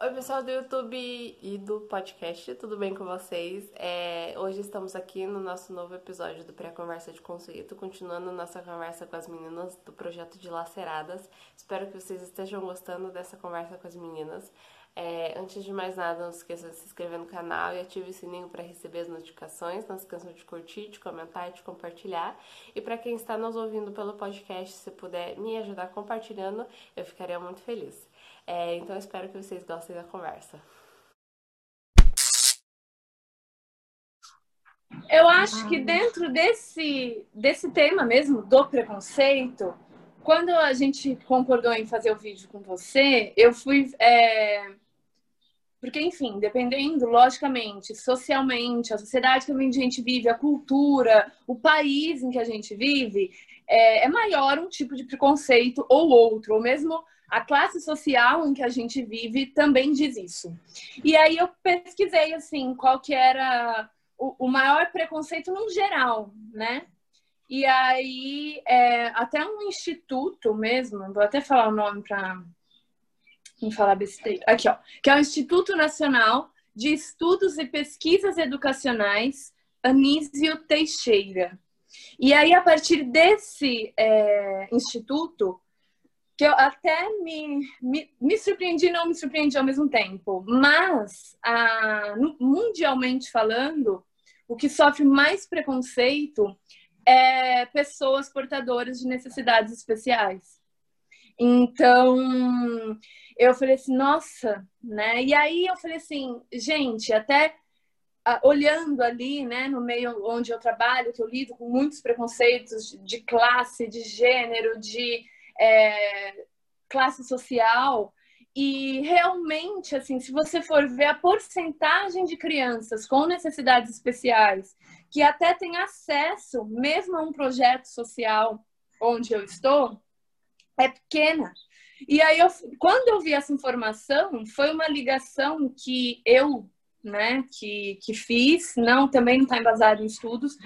Oi, pessoal do YouTube e do podcast, tudo bem com vocês? É, hoje estamos aqui no nosso novo episódio do Pré-Conversa de Conceito, continuando nossa conversa com as meninas do projeto de Laceradas. Espero que vocês estejam gostando dessa conversa com as meninas. É, antes de mais nada, não esqueça de se inscrever no canal e ative o sininho para receber as notificações. Não se esqueçam de curtir, de comentar e de compartilhar. E para quem está nos ouvindo pelo podcast, se puder me ajudar compartilhando, eu ficaria muito feliz. É, então espero que vocês gostem da conversa. Eu acho que dentro desse, desse tema mesmo, do preconceito, quando a gente concordou em fazer o vídeo com você, eu fui. É... Porque, enfim, dependendo, logicamente, socialmente, a sociedade que a gente vive, a cultura, o país em que a gente vive, é, é maior um tipo de preconceito ou outro, ou mesmo a classe social em que a gente vive também diz isso. E aí eu pesquisei assim qual que era o, o maior preconceito no geral, né? E aí é, até um instituto mesmo, vou até falar o nome para não falar besteira. Aqui, ó, que é o Instituto Nacional de Estudos e Pesquisas Educacionais Anísio Teixeira. E aí, a partir desse é, instituto, que eu até me, me, me surpreendi e não me surpreendi ao mesmo tempo. Mas, a, mundialmente falando, o que sofre mais preconceito é pessoas portadoras de necessidades especiais. Então, eu falei assim, nossa, né? E aí eu falei assim, gente, até olhando ali, né, no meio onde eu trabalho, que eu lido com muitos preconceitos de classe, de gênero, de é, classe social. E realmente, assim, se você for ver a porcentagem de crianças com necessidades especiais que até têm acesso mesmo a um projeto social onde eu estou, é pequena. E aí, eu, quando eu vi essa informação, foi uma ligação que eu, né, que, que fiz, não, também não está embasado em estudos,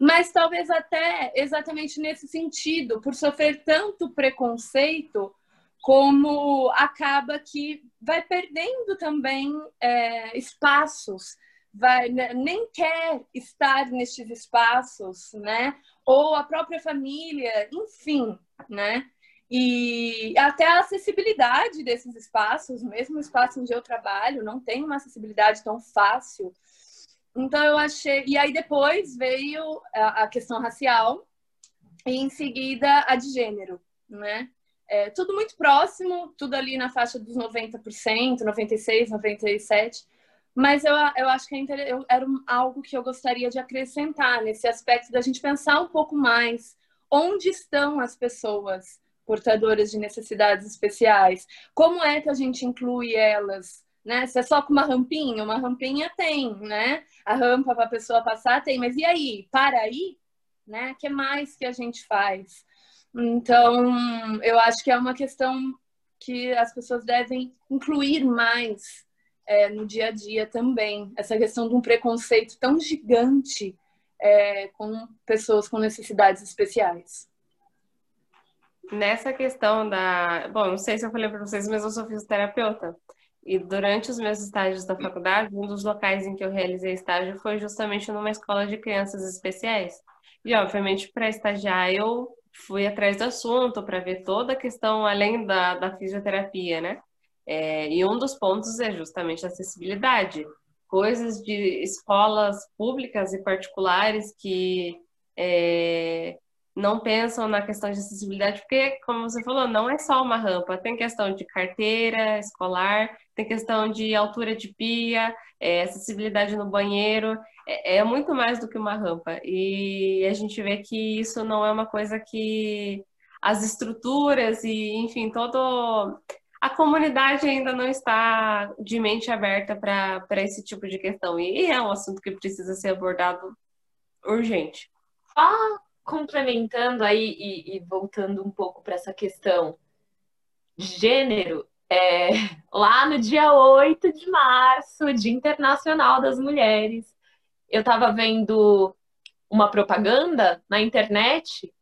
mas talvez até exatamente nesse sentido, por sofrer tanto preconceito, como acaba que vai perdendo também é, espaços, vai, né, nem quer estar nestes espaços, né? Ou a própria família, enfim, né? E até a acessibilidade desses espaços, mesmo o espaço onde eu trabalho, não tem uma acessibilidade tão fácil então eu achei. E aí depois veio a, questão racial e em seguida a de gênero, né? É, tudo muito próximo, tudo ali na faixa dos 90%, 96%, 97%. Mas eu, eu acho que é eu, era algo que eu gostaria de acrescentar nesse aspecto da gente pensar um pouco mais onde estão as pessoas portadoras de necessidades especiais, como é que a gente inclui elas né? Se é só com uma rampinha, uma rampinha tem, né? A rampa para a pessoa passar tem, mas e aí? Para aí, né? Que mais que a gente faz? Então, eu acho que é uma questão que as pessoas devem incluir mais é, no dia a dia também. Essa questão de um preconceito tão gigante é, com pessoas com necessidades especiais. Nessa questão da. Bom, não sei se eu falei para vocês, mas eu sou fisioterapeuta. E durante os meus estágios da faculdade, um dos locais em que eu realizei estágio foi justamente numa escola de crianças especiais. E, obviamente, para estagiar, eu fui atrás do assunto para ver toda a questão além da, da fisioterapia, né? É, e um dos pontos é justamente a acessibilidade. Coisas de escolas públicas e particulares que é, não pensam na questão de acessibilidade, porque, como você falou, não é só uma rampa, tem questão de carteira escolar, tem questão de altura de pia, é, acessibilidade no banheiro, é, é, muito mais do que uma rampa. E a gente vê que isso não é uma coisa que as estruturas e, enfim, todo. A comunidade ainda não está de mente aberta para esse tipo de questão. E é um assunto que precisa ser abordado urgente. Ah, complementando aí e, e voltando um pouco para essa questão de gênero, é, lá no dia 8 de março, Dia Internacional das Mulheres, eu estava vendo uma propaganda na internet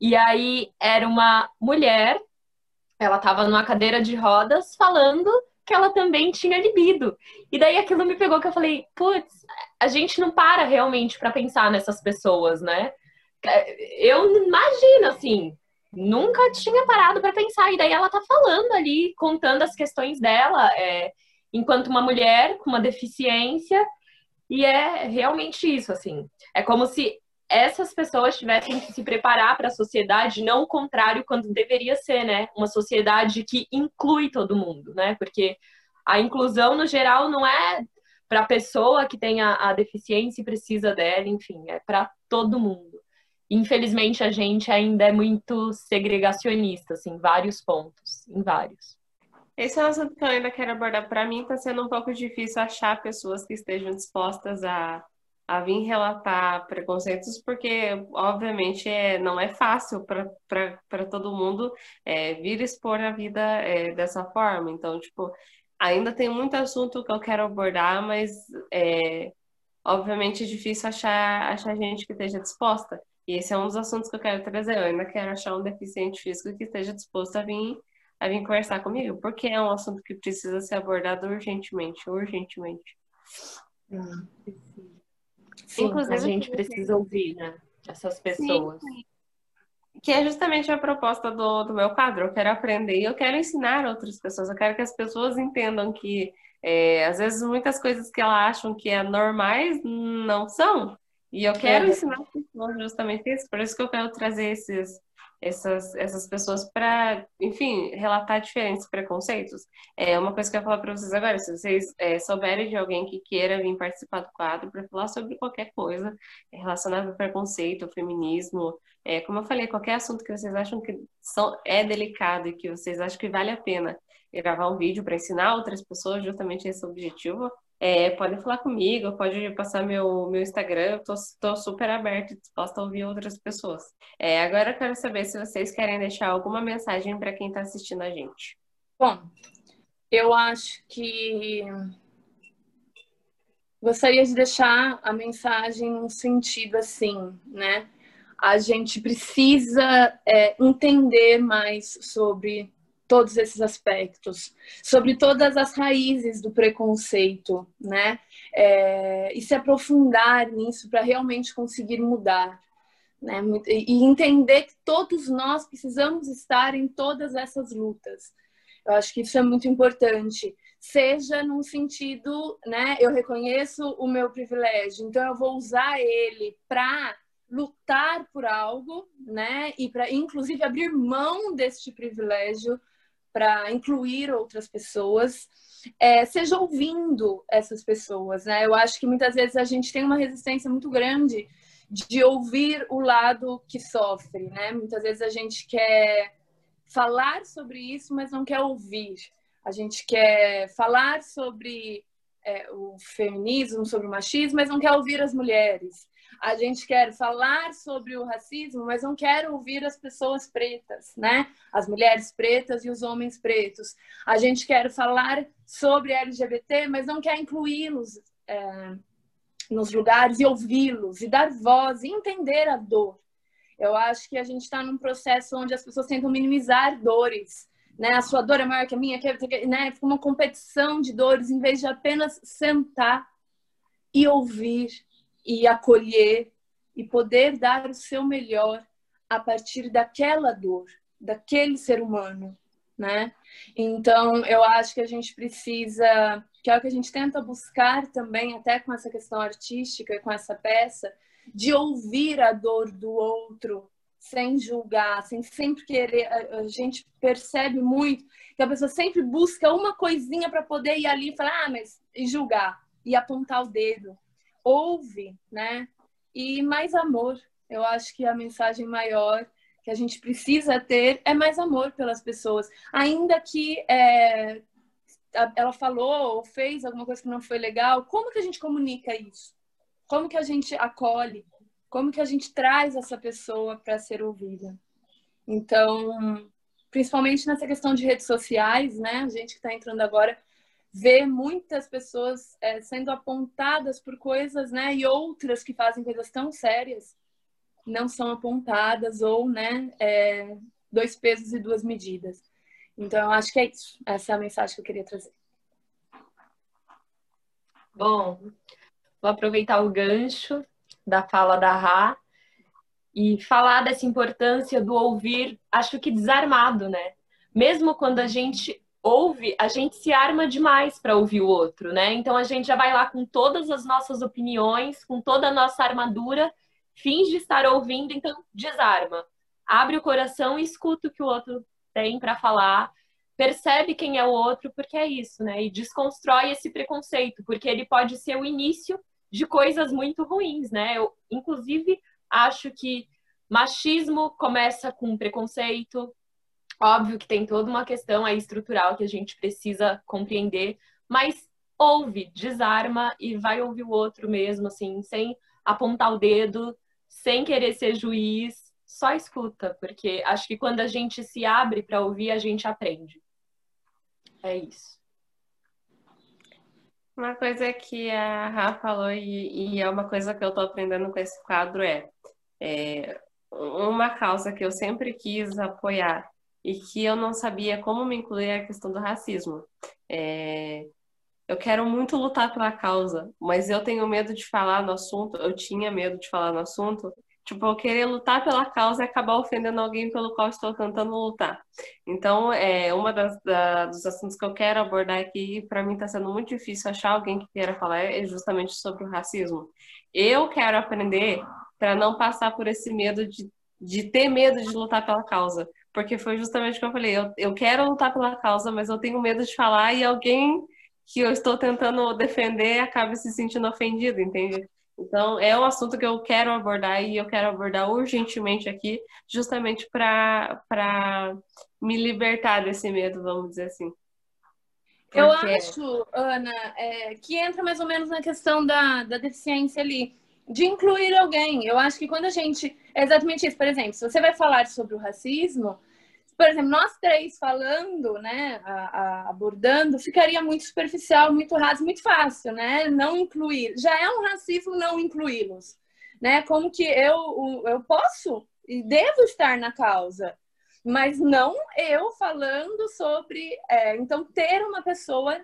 e aí era uma mulher, ela estava numa cadeira de rodas falando que ela também tinha libido. E daí aquilo me pegou que eu falei, putz, a gente não para realmente para pensar nessas pessoas, né? Eu imagino assim, nunca tinha parado para pensar. E daí ela tá falando ali, contando as questões dela, é, enquanto uma mulher com uma deficiência. E é realmente isso, assim. É como se essas pessoas tivessem que se preparar para a sociedade, não o contrário, quando deveria ser, né? Uma sociedade que inclui todo mundo, né? Porque a inclusão, no geral, não é para a pessoa que tem a, a deficiência e precisa dela, enfim, é para todo mundo infelizmente a gente ainda é muito segregacionista, assim, em vários pontos, em vários. Esse é um assunto que eu ainda quero abordar. Para mim, está sendo um pouco difícil achar pessoas que estejam dispostas a, a vir relatar preconceitos, porque, obviamente, é, não é fácil para todo mundo é, vir expor a vida é, dessa forma. Então, tipo, ainda tem muito assunto que eu quero abordar, mas, é, obviamente, é difícil achar, achar gente que esteja disposta. E esse é um dos assuntos que eu quero trazer. Eu ainda quero achar um deficiente físico que esteja disposto a vir, a vir conversar comigo, porque é um assunto que precisa ser abordado urgentemente, urgentemente. Sim, Inclusive, a gente precisa ouvir, né? Essas pessoas. Sim. Que é justamente a proposta do, do meu quadro. Eu quero aprender e eu quero ensinar outras pessoas. Eu quero que as pessoas entendam que, é, às vezes, muitas coisas que elas acham que é normais não são. E eu quero é. ensinar pessoas justamente isso, por isso que eu quero trazer esses, essas, essas pessoas para, enfim, relatar diferentes preconceitos. É uma coisa que eu ia falar para vocês agora, se vocês é, souberem de alguém que queira vir participar do quadro para falar sobre qualquer coisa relacionada ao preconceito, ao feminismo, é, como eu falei, qualquer assunto que vocês acham que são, é delicado e que vocês acham que vale a pena gravar um vídeo para ensinar outras pessoas, justamente esse é objetivo, é, podem falar comigo, pode passar meu, meu Instagram, tô, super aberta e disposta a ouvir outras pessoas. É, agora eu quero saber se vocês querem deixar alguma mensagem para quem está assistindo a gente. Bom, eu acho que gostaria de deixar a mensagem num sentido assim, né? A gente precisa é, entender mais sobre todos esses aspectos, sobre todas as raízes do preconceito, né? É, e se aprofundar nisso para realmente conseguir mudar, né? E entender que todos nós precisamos estar em todas essas lutas. Eu acho que isso é muito importante. Seja num sentido, né? Eu reconheço o meu privilégio, então eu vou usar ele para lutar por algo, né? E para, inclusive, abrir mão deste privilégio para incluir outras pessoas, é, seja ouvindo essas pessoas, né? Eu acho que muitas vezes a gente tem uma resistência muito grande de ouvir o lado que sofre, né? Muitas vezes a gente quer falar sobre isso, mas não quer ouvir. A gente quer falar sobre é, o feminismo, sobre o machismo, mas não quer ouvir as mulheres. A gente quer falar sobre o racismo, mas não quer ouvir as pessoas pretas, né? As mulheres pretas e os homens pretos. A gente quer falar sobre LGBT, mas não quer incluí-los é, nos lugares e ouvi-los e dar voz e entender a dor. Eu acho que a gente está num processo onde as pessoas tentam minimizar dores, né? A sua dor é maior que a minha, que, né? Uma competição de dores em vez de apenas sentar e ouvir e acolher e poder dar o seu melhor a partir daquela dor, daquele ser humano, né? Então, eu acho que a gente precisa, que é o que a gente tenta buscar também, até com essa questão artística, com essa peça, de ouvir a dor do outro sem julgar, sem sempre querer. A gente percebe muito que a pessoa sempre busca uma coisinha para poder ir ali e falar, ah, mas e julgar e apontar o dedo ouve, né? E mais amor. Eu acho que a mensagem maior que a gente precisa ter é mais amor pelas pessoas. Ainda que é, ela falou ou fez alguma coisa que não foi legal, como que a gente comunica isso? Como que a gente acolhe? Como que a gente traz essa pessoa para ser ouvida? Então, principalmente nessa questão de redes sociais, né? A gente que está entrando agora ver muitas pessoas é, sendo apontadas por coisas, né, e outras que fazem coisas tão sérias não são apontadas ou, né, é, dois pesos e duas medidas. Então, eu acho que é isso. Essa é a mensagem que eu queria trazer. Bom, vou aproveitar o gancho da fala da Rá e falar dessa importância do ouvir, acho que desarmado, né? Mesmo quando a gente ouve, a gente se arma demais para ouvir o outro, né? Então a gente já vai lá com todas as nossas opiniões, com toda a nossa armadura, finge estar ouvindo, então desarma. Abre o coração e escuta o que o outro tem para falar, percebe quem é o outro, porque é isso, né? E desconstrói esse preconceito, porque ele pode ser o início de coisas muito ruins, né? Eu, inclusive, acho que machismo começa com preconceito. Óbvio que tem toda uma questão aí estrutural que a gente precisa compreender, mas ouve, desarma e vai ouvir o outro mesmo, assim, sem apontar o dedo, sem querer ser juiz, só escuta, porque acho que quando a gente se abre para ouvir, a gente aprende. É isso. Uma coisa que a Rafa falou e, e, é uma coisa que eu estou aprendendo com esse quadro é, é, uma causa que eu sempre quis apoiar e que eu não sabia como me incluir a questão do racismo. É, eu quero muito lutar pela causa, mas eu tenho medo de falar no assunto, eu tinha medo de falar no assunto, Tipo, eu querer lutar pela causa e acabar ofendendo alguém pelo qual estou tentando lutar. Então, é uma das da, dos assuntos que eu quero abordar aqui, para mim está sendo muito difícil achar alguém que queira falar, é justamente sobre o racismo. Eu quero aprender para não passar por esse medo de, de ter medo de lutar pela causa. Porque foi justamente o que eu falei, eu, eu quero lutar pela causa, mas eu tenho medo de falar e alguém que eu estou tentando defender acaba se sentindo ofendido, entende? Então, é um assunto que eu quero abordar e eu quero abordar urgentemente aqui, justamente para me libertar desse medo, vamos dizer assim. Porque... Eu acho, Ana, é, que entra mais ou menos na questão da, da deficiência ali, de incluir alguém. Eu acho que quando a gente. É exatamente isso. Por exemplo, se você vai falar sobre o racismo, por exemplo, nós três falando, né, a, a, abordando, ficaria muito superficial, muito raso, muito fácil, né? Não incluir. Já é um racismo não incluí-los, né? Como que eu, eu posso e devo estar na causa, mas não eu falando sobre. É, então, ter uma pessoa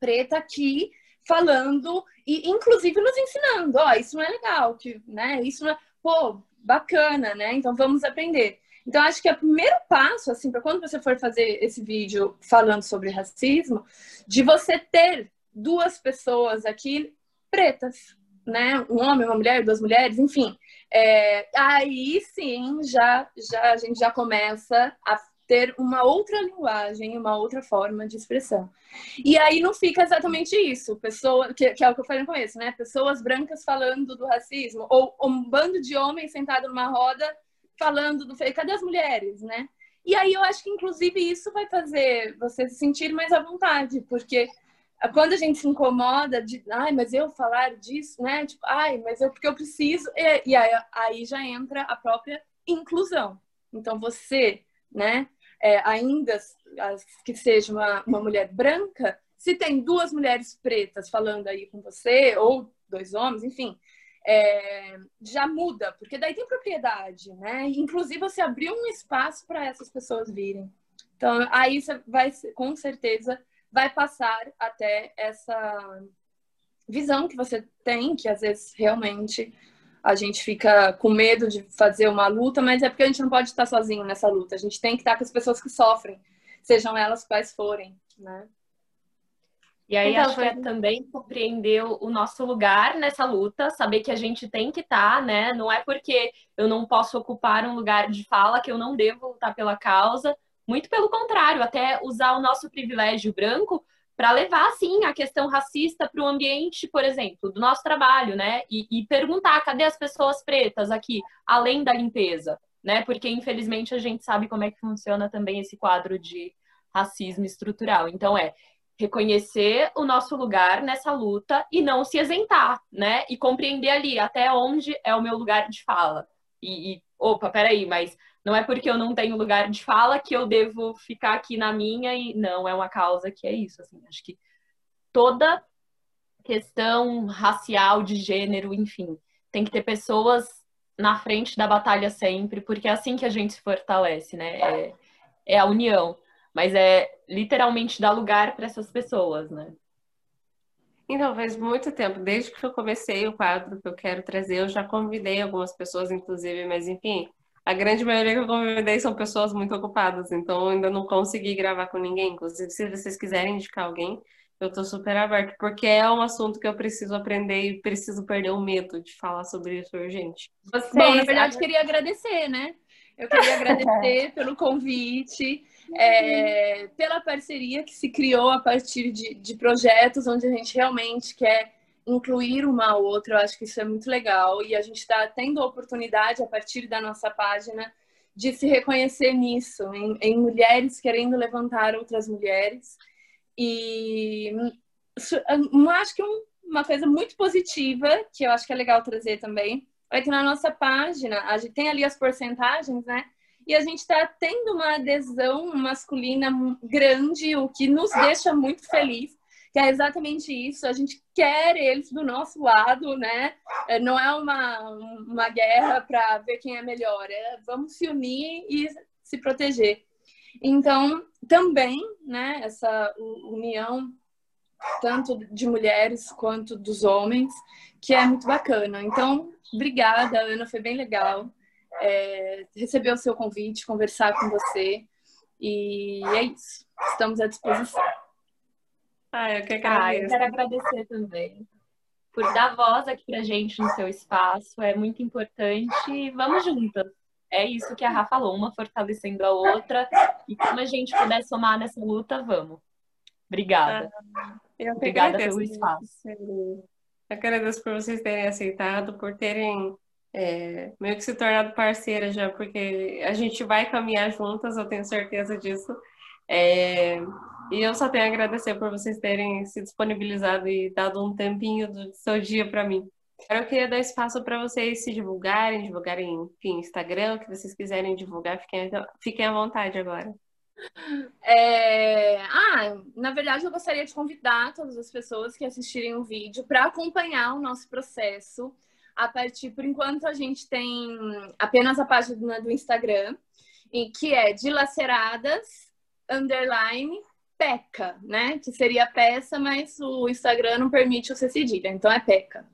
preta aqui falando e, inclusive, nos ensinando: ó, oh, isso não é legal, que, né? Isso não é. Pô, bacana, né? Então, vamos aprender. Então, acho que o primeiro passo, assim, para quando você for fazer esse vídeo falando sobre racismo, de você ter duas pessoas aqui pretas, né? Um homem, uma mulher, duas mulheres, enfim. É, aí sim, já, já a gente já começa a ter uma outra linguagem, uma outra forma de expressão. E aí não fica exatamente isso, pessoa, que, que é o que eu falei no começo, né? Pessoas brancas falando do racismo, ou um bando de homens sentado numa roda falando do cadê as mulheres, né? E aí eu acho que inclusive isso vai fazer você se sentir mais à vontade, porque quando a gente se incomoda de, ai, mas eu falar disso, né? Tipo, ai, mas eu porque eu preciso, e, e aí, aí, já entra a própria inclusão. Então você, né? É, ainda que seja uma, uma mulher branca, se tem duas mulheres pretas falando aí com você, ou dois homens, enfim, é, já muda, porque daí tem propriedade, né? Inclusive você abriu um espaço para essas pessoas virem. Então aí você vai, com certeza, vai passar até essa visão que você tem, que às vezes realmente a gente fica com medo de fazer uma luta, mas é porque a gente não pode estar sozinho nessa luta. A gente tem que estar com as pessoas que sofrem, sejam elas quais forem, né? E aí então, acho foi... que é também compreender o nosso lugar nessa luta, saber que a gente tem que estar, tá, né? Não é porque eu não posso ocupar um lugar de fala que eu não devo lutar pela causa. Muito pelo contrário, até usar o nosso privilégio branco para levar, sim, a questão racista para o ambiente, por exemplo, do nosso trabalho, né? E, e perguntar cadê as pessoas pretas aqui, além da limpeza, né? Porque infelizmente a gente sabe como é que funciona também esse quadro de racismo estrutural. Então é reconhecer o nosso lugar nessa luta e não se isentar, né? E compreender ali até onde é o meu lugar de fala. E, e, opa, peraí, mas não é porque eu não tenho lugar de fala que eu devo ficar aqui na minha e não, é uma causa que é isso, assim, acho que toda questão racial, de gênero, enfim, tem que ter pessoas na frente da batalha sempre, porque é assim que a gente se fortalece, né? É, é a união mas é literalmente dar lugar para essas pessoas, né? Então, faz muito tempo, desde que eu comecei o quadro que eu quero trazer, eu já convidei algumas pessoas, inclusive, mas enfim, a grande maioria que eu convidei são pessoas muito ocupadas, então eu ainda não consegui gravar com ninguém. Inclusive, se vocês quiserem indicar alguém, eu tô super aberto, porque é um assunto que eu preciso aprender e preciso perder o medo de falar sobre isso urgente. Vocês... Bom, na verdade, queria agradecer, né? Eu queria agradecer pelo convite, é, pela parceria que se criou a partir de, de projetos onde a gente realmente quer incluir uma a outra, eu acho que isso é muito legal. E a gente está tendo a oportunidade a partir da nossa página de se reconhecer nisso, em, em mulheres querendo levantar outras mulheres. E eu acho que um, uma coisa muito positiva que eu acho que é legal trazer também. É que na nossa página a gente tem ali as porcentagens, né? E a gente está tendo uma adesão masculina grande, o que nos deixa muito feliz que é exatamente isso. A gente quer eles do nosso lado, né? É, não é uma, uma guerra para ver quem é melhor, é vamos se unir e se proteger. Então, também, né, essa união tanto de mulheres quanto dos homens, que é muito bacana. Então, obrigada, Ana, foi bem legal é, receber o seu convite, conversar com você. E é isso. Estamos à disposição. Ah, eu que agradeço. Ah, eu quero agradecer também por dar voz aqui pra gente no seu espaço. É muito importante. Vamos juntas. É isso que a Rafa falou, uma fortalecendo a outra. E como a gente puder somar nessa luta, vamos. Obrigada. Ah, Obrigada pelo espaço. Eu agradeço por vocês terem aceitado, por terem é, meio que se tornado parceira já, porque a gente vai caminhar juntas, eu tenho certeza disso. É, e eu só tenho a agradecer por vocês terem se disponibilizado e dado um tempinho do seu dia para mim. Eu queria dar espaço para vocês se divulgarem, divulgarem, enfim, Instagram, o que vocês quiserem divulgar, fiquem, fiquem à vontade agora. É... Ah, na verdade, eu gostaria de convidar todas as pessoas que assistirem o vídeo para acompanhar o nosso processo. A partir, por enquanto, a gente tem apenas a página do Instagram, que é dilaceradas underline peca, né? Que seria peça, mas o Instagram não permite você cedilha, então é peca.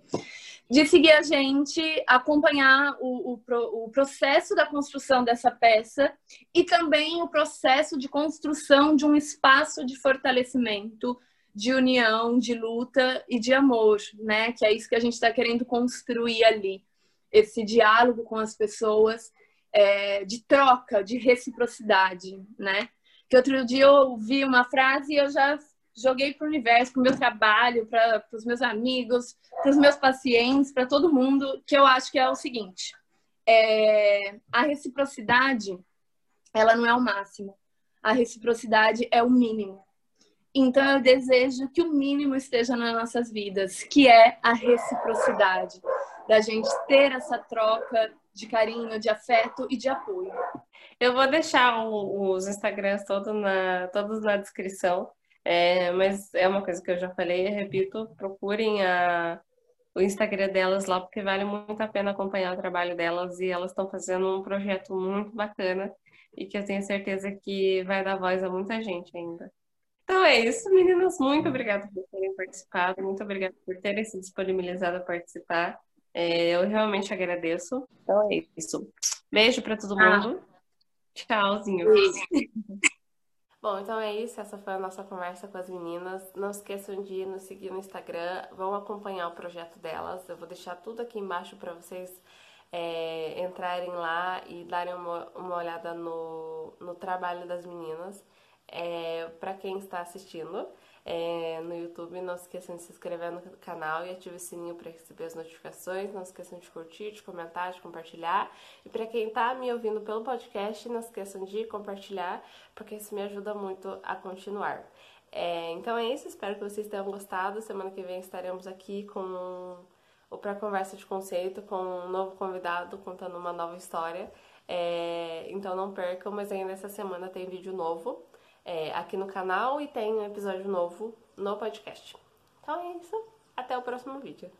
De seguir a gente, acompanhar o, o, o, processo da construção dessa peça e também o processo de construção de um espaço de fortalecimento, de união, de luta e de amor, né? Que é isso que a gente está querendo construir ali. Esse diálogo com as pessoas, é, de troca, de reciprocidade, né? Que outro dia eu ouvi uma frase e eu já joguei para o universo, para o meu trabalho, para os meus amigos, para os meus pacientes, para todo mundo, que eu acho que é o seguinte: é, a reciprocidade, ela não é o máximo, a reciprocidade é o mínimo. Então eu desejo que o mínimo esteja nas nossas vidas, que é a reciprocidade, da gente ter essa troca de carinho, de afeto e de apoio. Eu vou deixar o, os Instagrams todos na, todos na descrição, é, mas é uma coisa que eu já falei e repito, procurem a, o Instagram delas lá, porque vale muito a pena acompanhar o trabalho delas e elas estão fazendo um projeto muito bacana e que eu tenho certeza que vai dar voz a muita gente ainda. Então é isso, meninas. Muito obrigada por terem participado, muito obrigada por terem se disponibilizado a participar. É, eu realmente agradeço. Então é isso. Beijo para todo ah. mundo. Ah. Tchauzinho. Bom, então é isso. Essa foi a nossa conversa com as meninas. Não esqueçam de nos seguir no Instagram. Vão acompanhar o projeto delas. Eu vou deixar tudo aqui embaixo para vocês é, entrarem lá e darem uma, uma olhada no, no trabalho das meninas. É, para quem está assistindo é, no YouTube. Não esqueçam de se inscrever no canal e ativar o sininho para receber as notificações. Não esqueçam de curtir, de comentar, de compartilhar. E para quem está me ouvindo pelo podcast, não esqueçam de compartilhar, porque isso me ajuda muito a continuar. É, então é isso, espero que vocês tenham gostado. Semana que vem estaremos aqui com o Pra Conversa de Conceito, com um novo convidado contando uma nova história. É, então não percam, mas ainda essa semana tem vídeo novo é, aqui no canal e tem um episódio novo no podcast. Então é isso. Até o próximo vídeo.